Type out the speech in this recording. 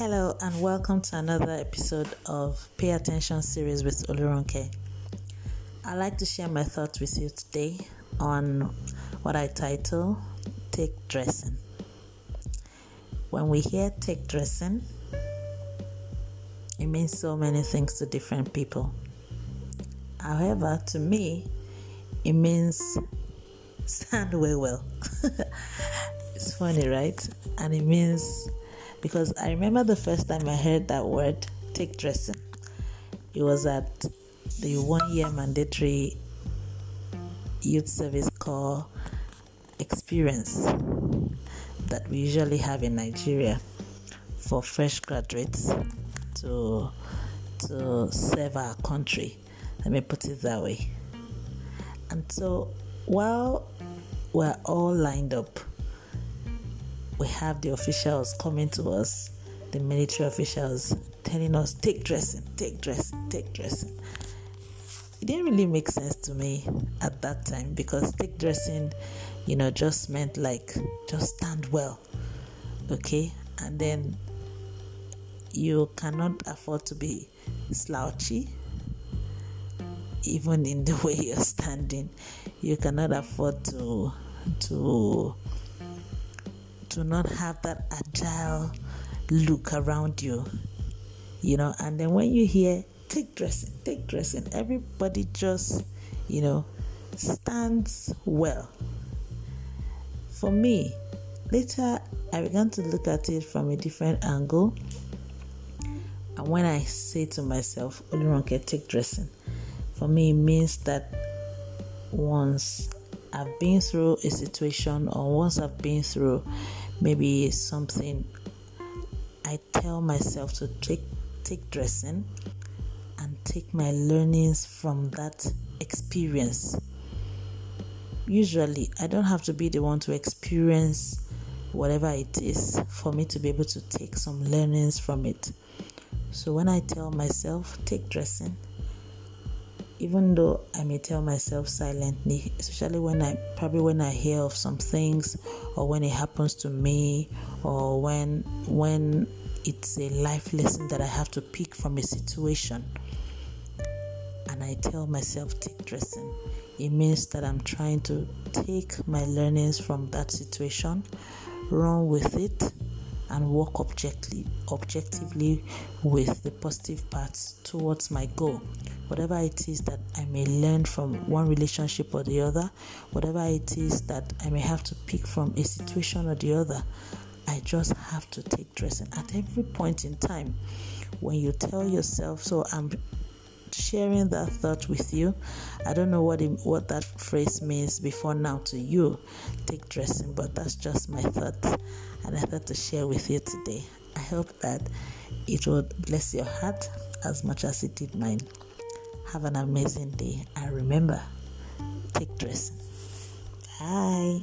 Hello and welcome to another episode of Pay Attention series with Oluronke. I'd like to share my thoughts with you today on what I title Take Dressing. When we hear take dressing, it means so many things to different people. However, to me, it means stand well well. it's funny, right? And it means because I remember the first time I heard that word, take dressing. It was at the one year mandatory youth service corps experience that we usually have in Nigeria for fresh graduates to to serve our country. Let me put it that way. And so while we're all lined up we have the officials coming to us, the military officials telling us, take dressing, take dressing, take dressing. It didn't really make sense to me at that time because take dressing, you know, just meant like just stand well, okay? And then you cannot afford to be slouchy even in the way you're standing you cannot afford to to to not have that agile look around you, you know. And then when you hear take dressing, take dressing, everybody just, you know, stands well. For me, later I began to look at it from a different angle. And when I say to myself, Oluronke, take dressing, for me it means that once I've been through a situation or once I've been through maybe something I tell myself to take take dressing and take my learnings from that experience. Usually, I don't have to be the one to experience whatever it is for me to be able to take some learnings from it. So when I tell myself take dressing, even though I may tell myself silently, especially when I probably when I hear of some things or when it happens to me or when when it's a life lesson that I have to pick from a situation and I tell myself take dressing, it means that I'm trying to take my learnings from that situation, run with it and work objectively objectively with the positive parts towards my goal whatever it is that I may learn from one relationship or the other, whatever it is that I may have to pick from a situation or the other, I just have to take dressing at every point in time. When you tell yourself, so I'm sharing that thought with you. I don't know what it, what that phrase means before now to you, take dressing, but that's just my thought, and I thought to share with you today. I hope that it would bless your heart as much as it did mine. Have an amazing day and remember, take dressing. Bye.